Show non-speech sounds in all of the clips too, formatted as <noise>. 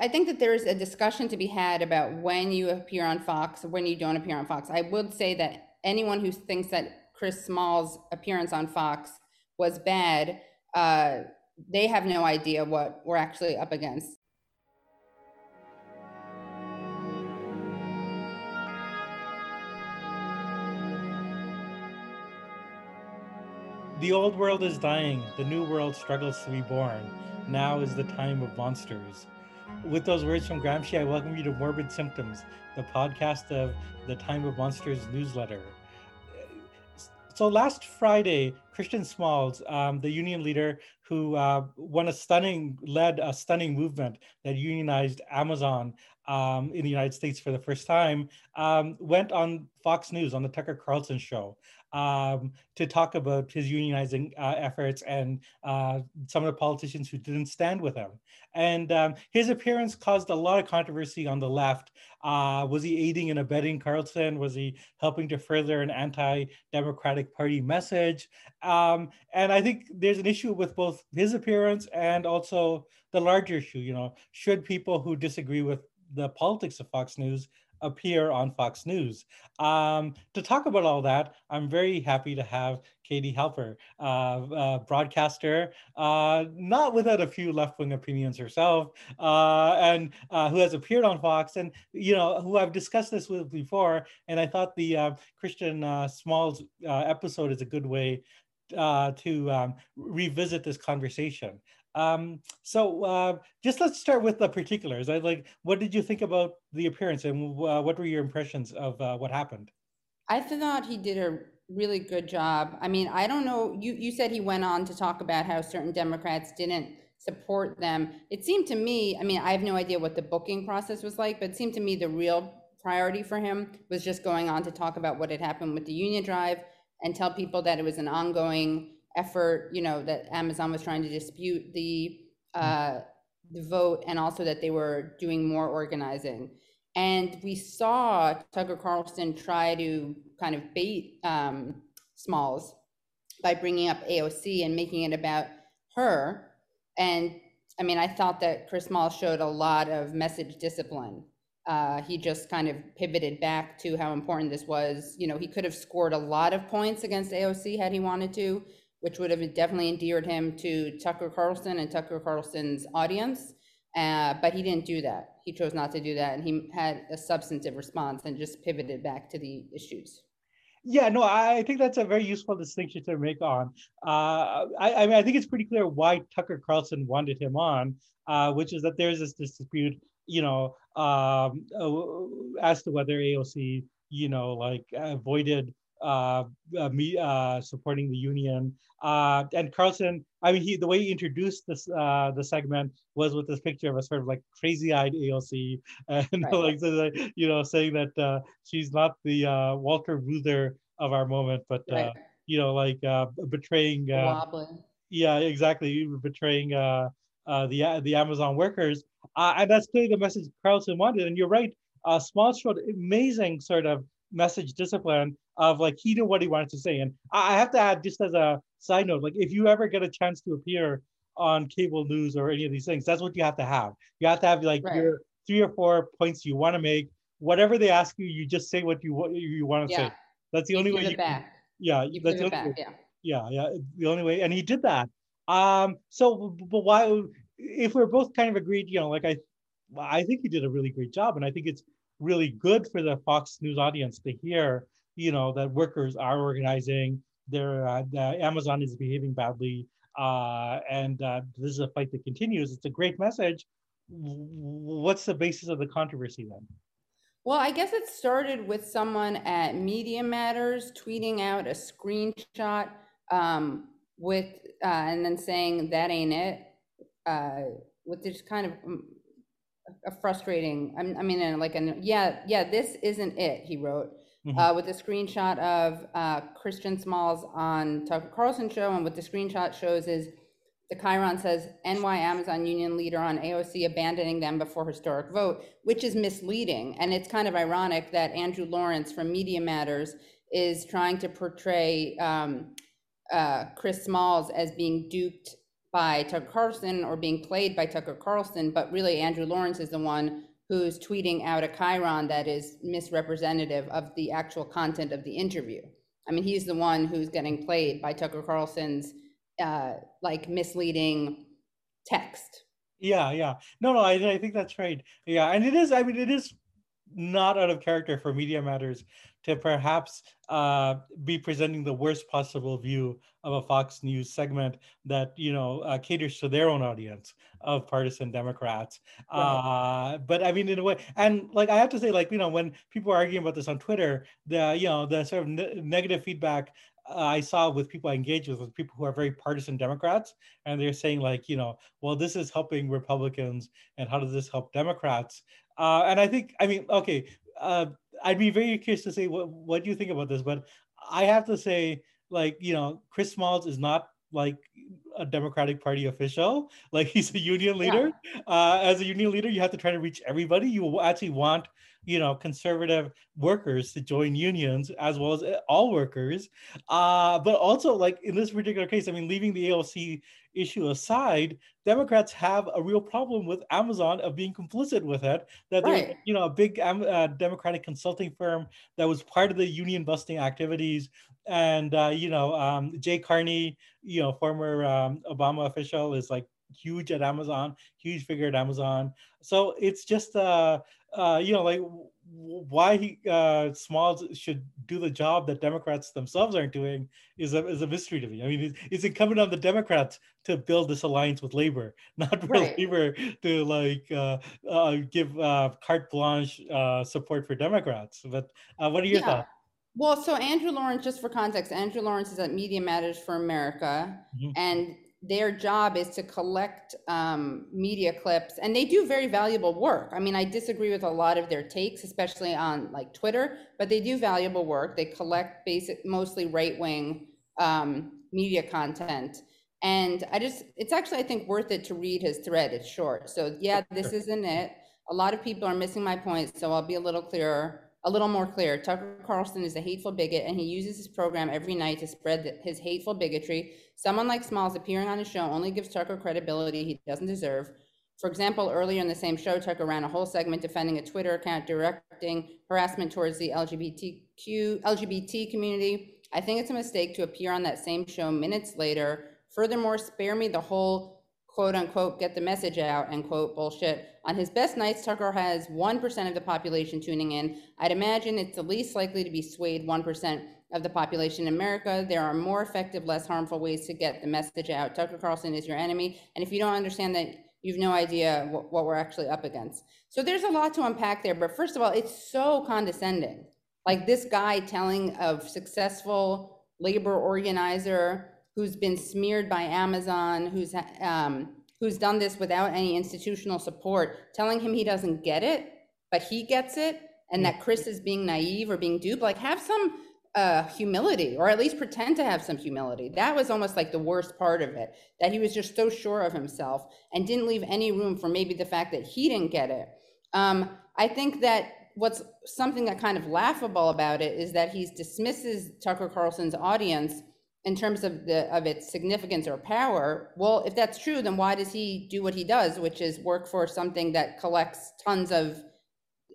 I think that there is a discussion to be had about when you appear on Fox, when you don't appear on Fox. I would say that anyone who thinks that Chris Smalls' appearance on Fox was bad, uh, they have no idea what we're actually up against. The old world is dying. The new world struggles to be born. Now is the time of monsters. With those words from Gramsci, I welcome you to Morbid Symptoms, the podcast of the Time of Monsters newsletter. So last Friday, Christian Smalls, um, the union leader who uh, won a stunning, led a stunning movement that unionized Amazon um, in the United States for the first time, um, went on Fox News on the Tucker Carlson show um, to talk about his unionizing uh, efforts and uh, some of the politicians who didn't stand with him. And um, his appearance caused a lot of controversy on the left. Uh, was he aiding and abetting Carlson? Was he helping to further an anti-democratic party message? Um, and I think there's an issue with both his appearance and also the larger issue. You know, should people who disagree with the politics of Fox News appear on Fox News. Um, to talk about all that, I'm very happy to have Katie Halper, uh, uh, broadcaster, uh, not without a few left-wing opinions herself, uh, and uh, who has appeared on Fox, and you know who I've discussed this with before. And I thought the uh, Christian Smalls episode is a good way to um, revisit this conversation. Um, so uh, just let's start with the particulars. I like, what did you think about the appearance, and uh, what were your impressions of uh, what happened? I thought he did a really good job. I mean, I don't know. You you said he went on to talk about how certain Democrats didn't support them. It seemed to me. I mean, I have no idea what the booking process was like, but it seemed to me the real priority for him was just going on to talk about what had happened with the union drive and tell people that it was an ongoing effort, you know, that Amazon was trying to dispute the uh, the vote, and also that they were doing more organizing. And we saw Tucker Carlson try to kind of bait um, Smalls by bringing up AOC and making it about her. And I mean, I thought that Chris Smalls showed a lot of message discipline. Uh, he just kind of pivoted back to how important this was. You know, he could have scored a lot of points against AOC had he wanted to, which would have definitely endeared him to Tucker Carlson and Tucker Carlson's audience. Uh, but he didn't do that. He chose not to do that, and he had a substantive response and just pivoted back to the issues. Yeah, no, I think that's a very useful distinction to make on. Uh, I, I, mean, I think it's pretty clear why Tucker Carlson wanted him on, uh, which is that there's this dispute, you know, um, uh, as to whether AOC, you know, like avoided me uh, supporting the union. Uh, and Carlson, I mean, he the way he introduced this uh, the segment was with this picture of a sort of like crazy-eyed AOC, <laughs> and right. like so, you know, saying that uh, she's not the uh, Walter Reuther of our moment, but uh, right. you know, like uh, betraying. Uh, yeah, exactly, betraying uh, uh, the the Amazon workers, uh, and that's clearly the message Carlson wanted. And you're right, uh, Small showed amazing sort of message discipline of like he knew what he wanted to say. And I have to add, just as a side note, like if you ever get a chance to appear on cable news or any of these things, that's what you have to have. You have to have like right. your three or four points you want to make. Whatever they ask you, you just say what you what you want to yeah. say. That's the you only way you back. Can, yeah, you that's the back, yeah. yeah, yeah, the only way. And he did that. Um, so but why if we're both kind of agreed, you know, like I I think he did a really great job. And I think it's really good for the Fox News audience to hear, you know, that workers are organizing. Their uh, Amazon is behaving badly, uh, and uh, this is a fight that continues. It's a great message. What's the basis of the controversy then? Well, I guess it started with someone at Media Matters tweeting out a screenshot um, with uh, and then saying that ain't it, uh, with this kind of um, a frustrating. I mean, like, an yeah, yeah, this isn't it. He wrote. Uh, with a screenshot of uh, Christian Smalls on Tucker Carlson show, and what the screenshot shows is the chyron says NY Amazon union leader on AOC abandoning them before historic vote, which is misleading, and it's kind of ironic that Andrew Lawrence from Media Matters is trying to portray um, uh, Chris Smalls as being duped by Tucker Carlson or being played by Tucker Carlson, but really Andrew Lawrence is the one who's tweeting out a chyron that is misrepresentative of the actual content of the interview. I mean, he's the one who's getting played by Tucker Carlson's uh, like misleading text. Yeah, yeah. No, no, I, I think that's right. Yeah, and it is, I mean, it is not out of character for Media Matters to perhaps uh, be presenting the worst possible view of a Fox News segment that you know uh, caters to their own audience of partisan Democrats. Right. Uh, but I mean, in a way, and like I have to say, like you know, when people are arguing about this on Twitter, the you know the sort of ne- negative feedback uh, I saw with people I engage with, with people who are very partisan Democrats, and they're saying like, you know, well, this is helping Republicans, and how does this help Democrats? Uh, and I think, I mean, okay, uh, I'd be very curious to say what what do you think about this, but I have to say, like, you know, Chris Smalls is not like a Democratic Party official. <laughs> Like he's a union leader. Yeah. Uh, as a union leader, you have to try to reach everybody. You actually want you know conservative workers to join unions as well as uh, all workers uh, but also like in this particular case i mean leaving the aoc issue aside democrats have a real problem with amazon of being complicit with it that right. they're you know a big um, uh, democratic consulting firm that was part of the union busting activities and uh, you know um, jay carney you know former um, obama official is like huge at amazon huge figure at amazon so it's just uh uh, you know, like why he uh, Smalls should do the job that Democrats themselves aren't doing is a is a mystery to me. I mean, it's, it's incumbent on the Democrats to build this alliance with Labor, <laughs> not for right. Labor to like uh, uh, give uh, carte blanche uh, support for Democrats. But uh, what are your yeah. thoughts? Well, so Andrew Lawrence, just for context, Andrew Lawrence is at Media Matters for America, mm-hmm. and their job is to collect um, media clips and they do very valuable work. I mean i disagree with a lot of their takes especially on like twitter but they do valuable work. They collect basic mostly right-wing um, media content. And i just it's actually i think worth it to read his thread. It's short. So yeah this isn't it. A lot of people are missing my point so i'll be a little clearer a little more clear. Tucker Carlson is a hateful bigot, and he uses his program every night to spread his hateful bigotry. Someone like Smalls appearing on his show only gives Tucker credibility he doesn't deserve. For example, earlier in the same show, Tucker ran a whole segment defending a Twitter account directing harassment towards the LGBTQ LGBT community. I think it's a mistake to appear on that same show minutes later. Furthermore, spare me the whole quote unquote get the message out and quote bullshit. On his best nights, Tucker has 1% of the population tuning in. I'd imagine it's the least likely to be swayed 1% of the population in America. There are more effective, less harmful ways to get the message out. Tucker Carlson is your enemy. And if you don't understand that, you've no idea what, what we're actually up against. So there's a lot to unpack there. But first of all, it's so condescending. Like this guy telling of successful labor organizer who's been smeared by Amazon, who's um, who's done this without any institutional support, telling him he doesn't get it, but he gets it, and that Chris is being naive or being duped. Like, have some uh, humility, or at least pretend to have some humility. That was almost like the worst part of it, that he was just so sure of himself and didn't leave any room for maybe the fact that he didn't get it. Um, I think that what's something that kind of laughable about it is that he dismisses Tucker Carlson's audience in terms of the of its significance or power well if that's true then why does he do what he does which is work for something that collects tons of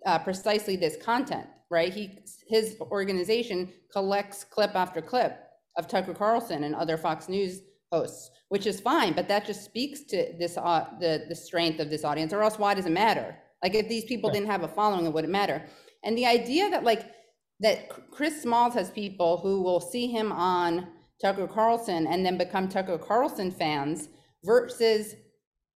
uh, precisely this content right? He his organization collects clip after clip of tucker carlson and other fox news hosts which is fine but that just speaks to this uh, the the strength of this audience or else why does it matter? Like if these people right. didn't have a following it wouldn't matter. And the idea that like that chris smalls has people who will see him on Tucker Carlson and then become Tucker Carlson fans versus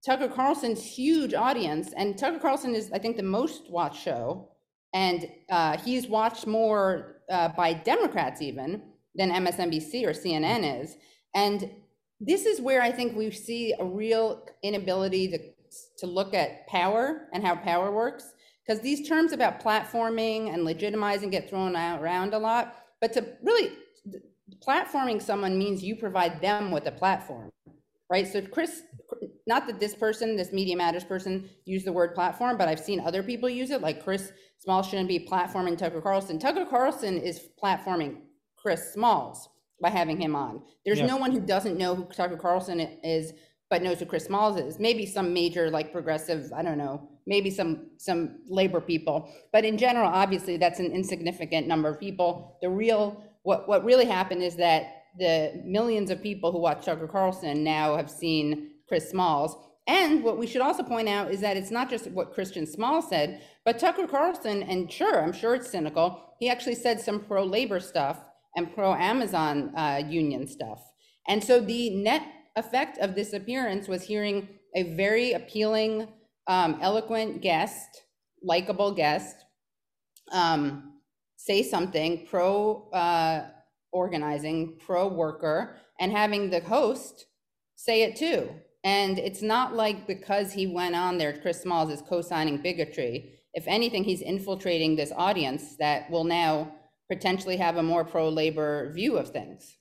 Tucker Carlson's huge audience. And Tucker Carlson is, I think, the most watched show. And uh, he's watched more uh, by Democrats even than MSNBC or CNN is. And this is where I think we see a real inability to, to look at power and how power works. Because these terms about platforming and legitimizing get thrown around a lot. But to really platforming someone means you provide them with a platform, right? So Chris, not that this person, this Media Matters person, used the word platform, but I've seen other people use it. Like Chris Small shouldn't be platforming Tucker Carlson. Tucker Carlson is platforming Chris Smalls by having him on. There's no one who doesn't know who Tucker Carlson is but knows who Chris Smalls is. Maybe some major like progressive, I don't know, maybe some some labor people. But in general, obviously that's an insignificant number of people. The real what what really happened is that the millions of people who watch Tucker Carlson now have seen Chris Smalls. And what we should also point out is that it's not just what Christian Small said, but Tucker Carlson, and sure, I'm sure it's cynical, he actually said some pro labor stuff and pro Amazon uh, union stuff. And so the net effect of this appearance was hearing a very appealing, um, eloquent guest, likable guest, um, say something pro uh, organizing, pro worker, and having the host say it too. And it's not like because he went on there, Chris Smalls is co signing bigotry. If anything, he's infiltrating this audience that will now potentially have a more pro labor view of things.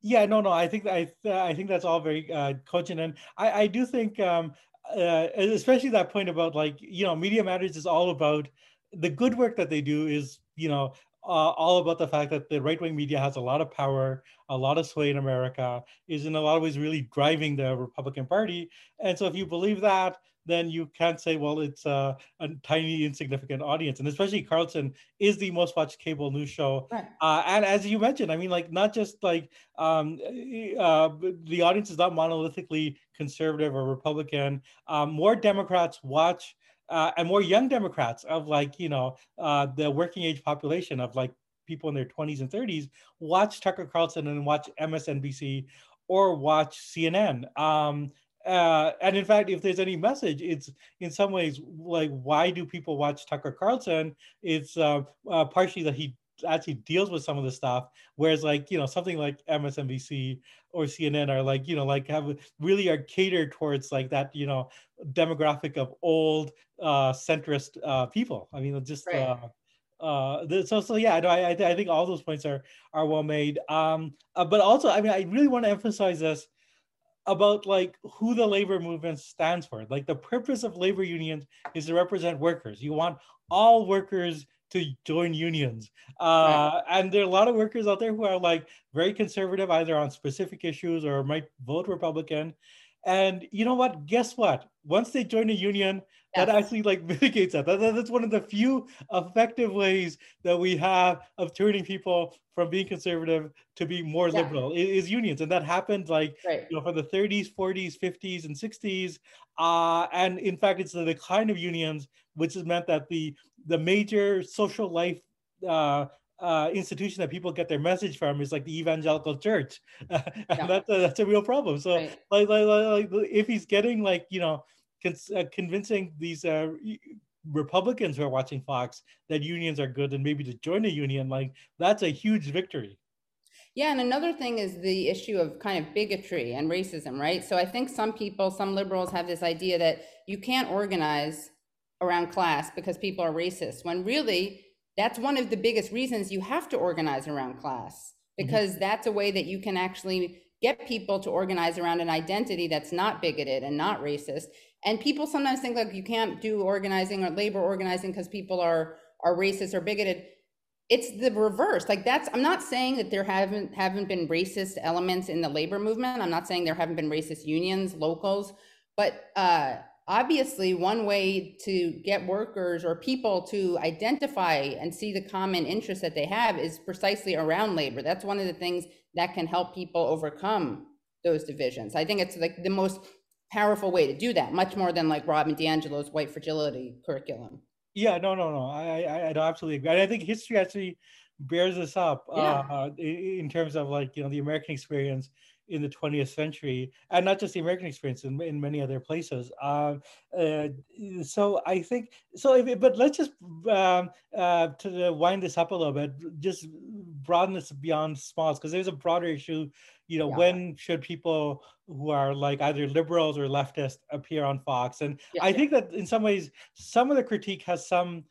Yeah, no, no. I think I I think that's all very uh, cogent, and I I do think, um, uh, especially that point about like you know, Media Matters is all about the good work that they do is you know uh, all about the fact that the right wing media has a lot of power, a lot of sway in America, is in a lot of ways really driving the Republican Party. And so, if you believe that, then you can't say, well, it's a, a tiny, insignificant audience. And especially Carlson is the most watched cable news show. Right. Uh, and as you mentioned, I mean, like, not just like um, uh, the audience is not monolithically conservative or Republican. Um, more Democrats watch uh, and more young Democrats of like, you know, uh, the working age population of like people in their 20s and 30s watch Tucker Carlson and watch MSNBC or watch CNN. Um, uh, and in fact, if there's any message, it's in some ways like, why do people watch Tucker Carlson? It's uh, uh, partially that he actually deals with some of the stuff, whereas like you know something like MSNBC or CNN are like you know like have really are catered towards like that you know demographic of old uh, centrist uh, people. I mean, just right. uh, uh, so so yeah. No, I I think all those points are are well made. Um, uh, but also, I mean, I really want to emphasize this about like who the labor movement stands for. Like the purpose of labor unions is to represent workers. You want all workers to join unions. Uh, right. And there are a lot of workers out there who are like very conservative, either on specific issues or might vote Republican. And you know what? Guess what? Once they join a union, yes. that actually like <laughs> mitigates that. that. That's one of the few effective ways that we have of turning people from being conservative to be more yeah. liberal is unions. And that happened like right. you know from the 30s, 40s, 50s, and 60s. Uh, and in fact, it's the decline of unions, which has meant that the the major social life uh, uh, institution that people get their message from is like the evangelical church, <laughs> and yeah. that's a, that's a real problem. So right. like, like, like if he's getting like you know uh, convincing these uh, Republicans who are watching Fox that unions are good and maybe to join a union, like that's a huge victory. Yeah, and another thing is the issue of kind of bigotry and racism, right? So I think some people, some liberals have this idea that you can't organize around class because people are racist, when really that's one of the biggest reasons you have to organize around class mm-hmm. because mm-hmm. that's a way that you can actually get people to organize around an identity that's not bigoted and not racist. And people sometimes think like you can't do organizing or labor organizing because people are are racist or bigoted. It's the reverse. Like that's I'm not saying that there haven't haven't been racist elements in the labor movement. I'm not saying there haven't been racist unions, locals, but uh obviously one way to get workers or people to identify and see the common interests that they have is precisely around labor. That's one of the things that can help people overcome those divisions. I think it's like the most powerful way to do that much more than like robin diangelo's white fragility curriculum. Yeah no no no. I i, I absolutely agree. And i think history actually bears this up yeah. uh, in terms of like you know the american experience in the 20th century, and not just the American experience, in, in many other places. Uh, uh, so I think so. If, but let's just um, uh, to wind this up a little bit, just broaden this beyond smalls because there's a broader issue. You know, yeah. when should people who are like either liberals or leftists appear on Fox? And I think that in some ways, some of the critique has some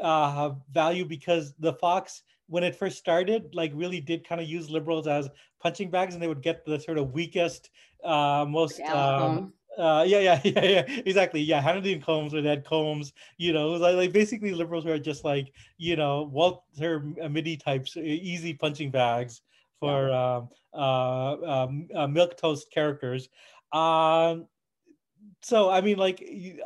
uh, value because the Fox when it first started, like really did kind of use liberals as punching bags, and they would get the sort of weakest, uh, most. Um, uh, yeah, yeah, <laughs> yeah, yeah, exactly. Yeah, Hannity and Colmes or Ed Combs, you know, like, like basically liberals were just like, you know, Walter Mitty types, easy punching bags for yeah. Um, uh, um, uh, milk toast characters. Um, so I mean, like,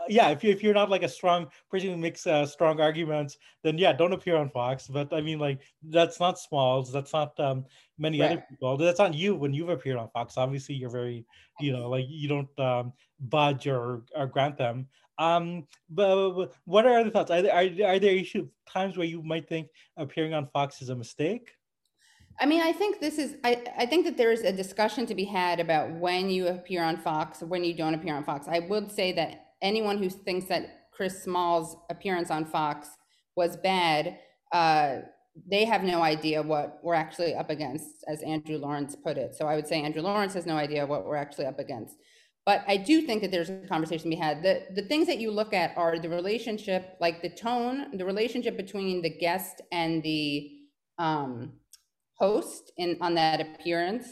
yeah, if you if you're not like a strong person who makes uh, strong arguments, then yeah, don't appear on Fox. But I mean, like, that's not Smalls. That's not um, many right. other people. That's not you when you've appeared on Fox. Obviously, you're very, you know, like you don't um, budge or or grant them. Um, but, but what are other thoughts? Are there, are, are there issue times where you might think appearing on Fox is a mistake? I mean, I think this is, I, I think that there is a discussion to be had about when you appear on Fox, when you don't appear on Fox. I would say that anyone who thinks that Chris Smalls' appearance on Fox was bad, uh, they have no idea what we're actually up against, as Andrew Lawrence put it. So I would say Andrew Lawrence has no idea what we're actually up against. But I do think that there's a conversation to be had. The, the things that you look at are the relationship, like the tone, the relationship between the guest and the, um, host in on that appearance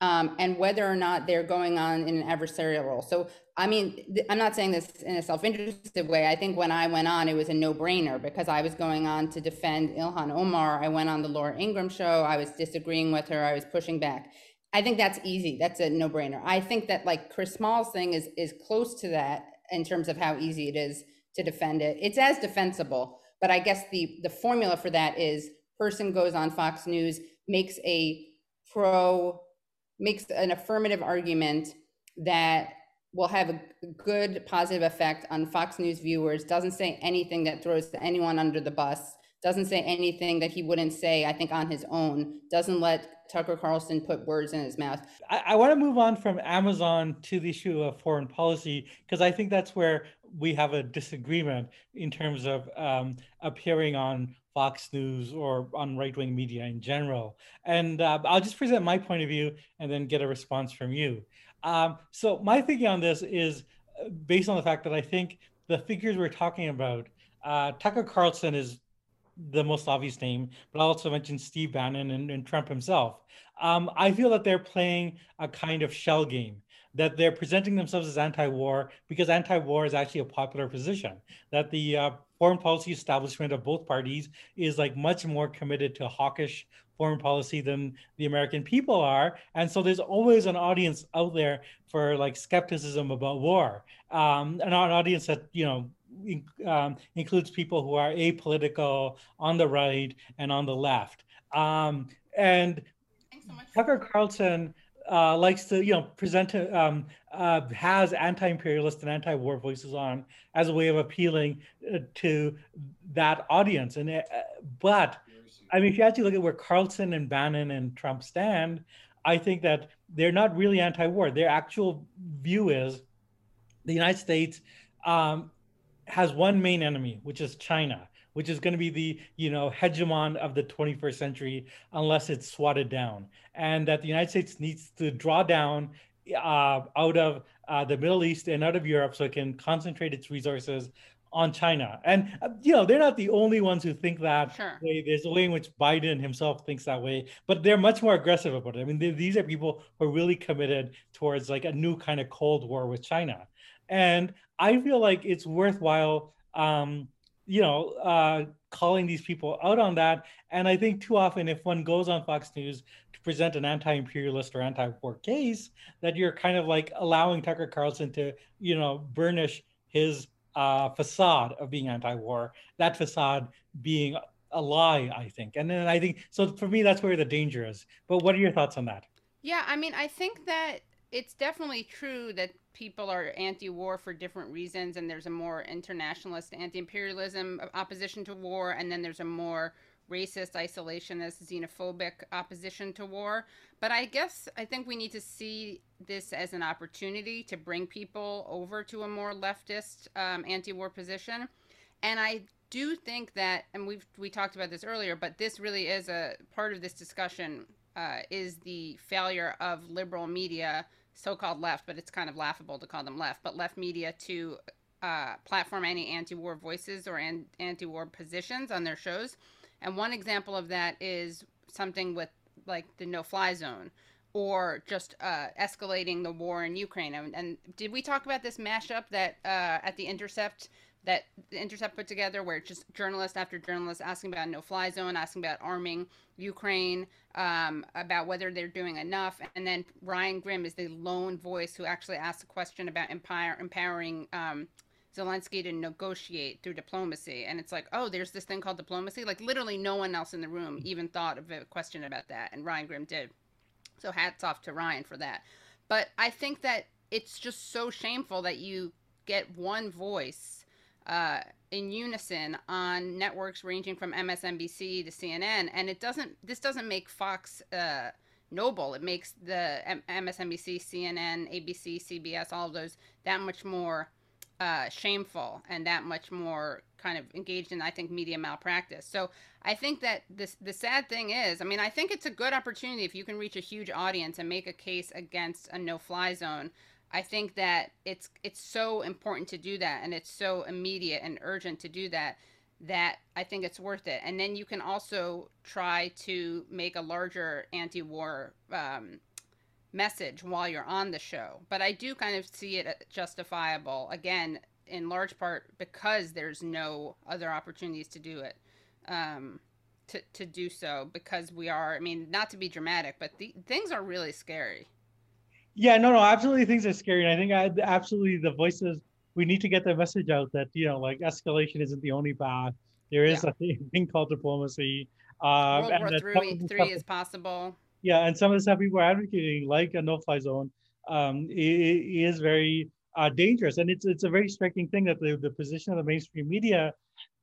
um, and whether or not they're going on in an adversarial role. So, I mean, I'm not saying this in a self-interested way. I think when I went on, it was a no-brainer because I was going on to defend Ilhan Omar. I went on the Laura Ingraham show. I was disagreeing with her. I was pushing back. I think that's easy. That's a no-brainer. I think that like Chris Smalls' thing is is close to that in terms of how easy it is to defend it. It's as defensible, but I guess the the formula for that is person goes on Fox News makes a pro makes an affirmative argument that will have a good positive effect on Fox News viewers, doesn't say anything that throws anyone under the bus, doesn't say anything that he wouldn't say, I think, on his own, doesn't let Tucker Carlson put words in his mouth. I, I want to move on from Amazon to the issue of foreign policy, because I think that's where we have a disagreement in terms of um, appearing on Fox News or on right wing media in general. And uh, I'll just present my point of view and then get a response from you. Um, so, my thinking on this is uh, based on the fact that I think the figures we're talking about, uh, Tucker Carlson is the most obvious name, but I also mentioned Steve Bannon and, and Trump himself. Um, I feel that they're playing a kind of shell game that they're presenting themselves as anti-war because anti-war is actually a popular position. That the uh, foreign policy establishment of both parties is like much more committed to hawkish foreign policy than the American people are. And so there's always an audience out there for like skepticism about war. Um, an audience that, you know, in, um, includes people who are apolitical on the right and on the left. Um, and so Tucker Carlson uh, likes to, you know, present, um, uh, has anti-imperialist and anti-war voices on as a way of appealing uh, to that audience. And uh, but, I mean, if you actually look at where Carlson and Bannon and Trump stand, I think that they're not really anti-war. Their actual view is the United States um, has one main enemy, which is China which is going to be the you know hegemon of the 21st century unless it's swatted down. And that the united states needs to draw down uh, out of uh, the middle east and out of europe so it can concentrate its resources on china. And uh, you know they're not the only ones who think that sure. way. There's a way in which biden himself thinks that way but they're much more aggressive about it. I mean they, these are people who are really committed towards like a new kind of cold war with china. And i feel like it's worthwhile um, you know, uh, calling these people out on that. And I think too often, if one goes on Fox News to present an anti-imperialist or anti-war case, that you're kind of like allowing Tucker Carlson to, you know, burnish his uh, facade of being anti-war. That facade being a lie, I think. And then I think so. For me, that's where the danger is. But what are your thoughts on that? Yeah, I mean, I think that it's definitely true that people are anti-war for different reasons and there's a more internationalist anti-imperialism opposition to war and then there's a more racist isolationist xenophobic opposition to war. But i guess i think we need to see this as an opportunity to bring people over to a more leftist um, anti-war position. And i do think that and we've we talked about this earlier but this really is a part of this discussion uh, is the failure of liberal media so-called left, but it's kind of laughable to call them left, but left media to uh, platform any anti-war voices or an- anti-war positions on their shows. And one example of that is something with like the no-fly zone or just uh, escalating the war in Ukraine. And, and, did we talk about this mashup that uh, at the Intercept that the Intercept put together, where it's just journalist after journalist asking about no-fly zone, asking about arming Ukraine, um, about whether they're doing enough, and then Ryan Grim is the lone voice who actually asks a question about empower, empowering um, Zelensky to negotiate through diplomacy. And it's like, oh, there's this thing called diplomacy. Like literally, no one else in the room even thought of a question about that, and Ryan Grim did. So hats off to Ryan for that. But I think that it's just so shameful that you get one voice uh, in unison on networks ranging from MSNBC to CNN, and it doesn't. This doesn't make Fox uh, noble. It makes the M- MSNBC, CNN, ABC, CBS, all those that much more uh, shameful and that much more kind of engaged in, I think, media malpractice. So I think that this the sad thing is, I mean, I think it's a good opportunity if you can reach a huge audience and make a case against a no-fly zone. I think that it's it's so important to do that, and it's so immediate and urgent to do that that I think it's worth it. And then you can also try to make a larger anti-war um, message while you're on the show. But I do kind of see it justifiable again, in large part because there's no other opportunities to do it. Um, to, to do so because we are, I mean, not to be dramatic, but the things are really scary. Yeah, no, no, absolutely. Things are scary. And I think I, absolutely the voices, we need to get the message out that, you know, like escalation isn't the only path. There is yeah. a thing <laughs> called diplomacy. Um, World War three, three is possible. Yeah, and some of the stuff people are advocating, like a no-fly zone, um, is very uh, dangerous. And it's it's a very striking thing that the, the position of the mainstream media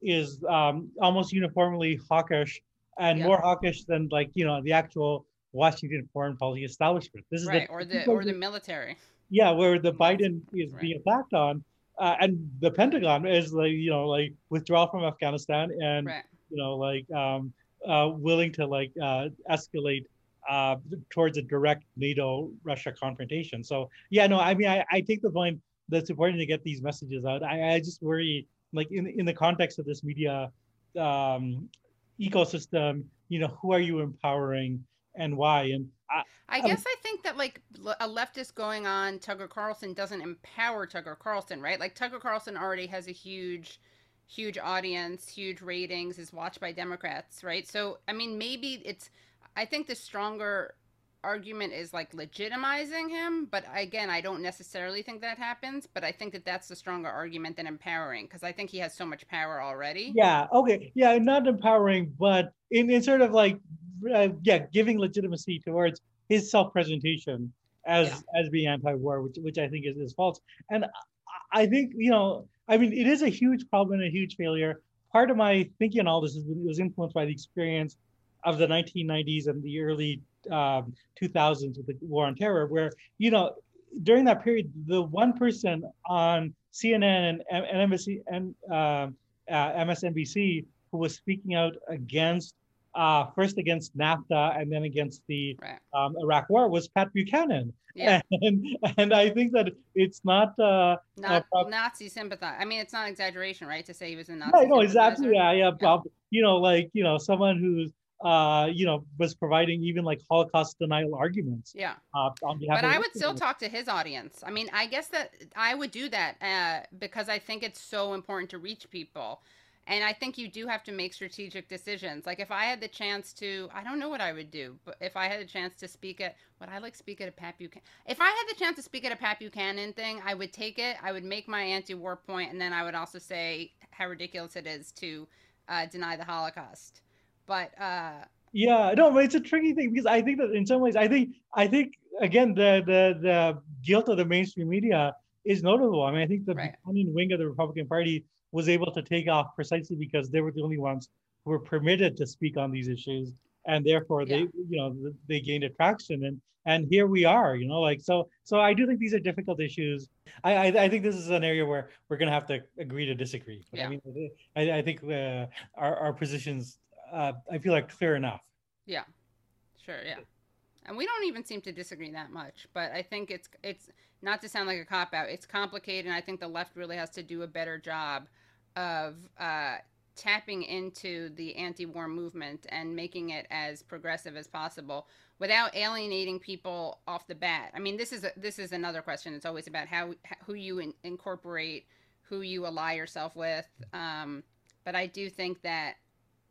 is um, almost uniformly hawkish and yeah. more hawkish than like you know the actual Washington foreign policy establishment. This is right, the, or the or the military. Yeah, where the Biden is right. being attacked on, uh, and the Pentagon is like you know like withdrawal from Afghanistan and right. you know like um, uh, willing to like uh, escalate uh, towards a direct NATO Russia confrontation. So yeah, no, I mean I, I take the point that's important to get these messages out. I, I just worry like in in the context of this media um, ecosystem, you know, who are you empowering? And why. And I, I guess I, I think that like a leftist going on Tucker Carlson doesn't empower Tucker Carlson, right? Like Tucker Carlson already has a huge, huge audience, huge ratings, is watched by Democrats, right? So I mean, maybe it's. I think the stronger argument is like legitimizing him but again i don't necessarily think that happens but i think that that's the stronger argument than empowering because i think he has so much power already yeah okay yeah not empowering but in, in sort of like uh, yeah, giving legitimacy towards his self-presentation as yeah. as being anti-war, which which I think is, is false. And I think you know, I mean, it is a huge problem and a huge failure. Part of my thinking on all this is was influenced by the experience of the 1990s and the early um, 2000s with the war on terror, where you know during that period, the one person on CNN and, and MSC and uh, uh, MSNBC who was speaking out against uh, first against NAFTA and then against the right. um, Iraq War was Pat Buchanan. Yeah. <laughs> And, and I think that it's not uh, not uh, Nazi sympathizer. I mean, it's not exaggeration, right, to say he was a Nazi. No, absolutely yeah, yeah, yeah. You know, like you know, someone who's uh, you know, was providing even like Holocaust denial arguments. Yeah. Uh, but I would still talk to his audience. I mean, I guess that I would do that uh, because I think it's so important to reach people. And I think you do have to make strategic decisions. Like if I had the chance to, I don't know what I would do, but if I had a chance to speak at, would I like speak at a Pat Buchanan? If I had the chance to speak at a Pat Buchanan thing, I would take it. I would make my anti-war point, and then I would also say how ridiculous it is to uh, deny the Holocaust. But uh, yeah, no, but it's a tricky thing because I think that in some ways, I think, I think again, the the the guilt of the mainstream media is notable. I mean, I think the right. Wing of the Republican Party was able to take off precisely because they were the only ones who were permitted to speak on these issues and therefore yeah. they you know they gained attraction and and here we are you know like so so i do think these are difficult issues i i, I think this is an area where we're going to have to agree to disagree but yeah. i mean i, I think uh, our, our positions uh, i feel like clear enough yeah sure yeah and we don't even seem to disagree that much but i think it's it's not to sound like a cop out it's complicated and i think the left really has to do a better job of uh, tapping into the anti-war movement and making it as progressive as possible without alienating people off the bat. I mean, this is a, this is another question. It's always about how who you in, incorporate, who you ally yourself with. Um, but I do think that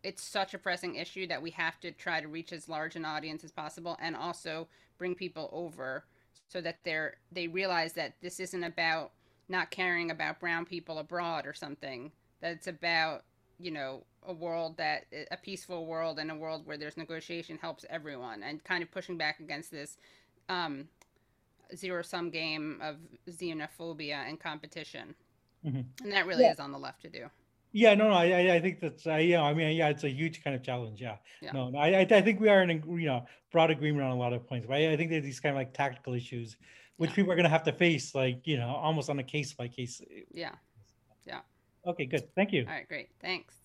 it's such a pressing issue that we have to try to reach as large an audience as possible and also bring people over so that they're they realize that this isn't about not caring about brown people abroad or something that it's about you know a world that a peaceful world and a world where there's negotiation helps everyone and kind of pushing back against this um, zero sum game of xenophobia and competition Mhm. and that really Yeah. is on the left to do Yeah, no, no, I, I- think that's, I, yeah, I mean, yeah, it's a huge kind of challenge. Yeah. Yeah. No, no, I, I, think we are in, a, you know, broad agreement on a lot of points, but I, I think there's these kind of like tactical issues, which Yeah. people are going to have to face, like, you know, almost on a case by case. Eh, yeah. Yeah Okay, good. Thank you. all right great thanks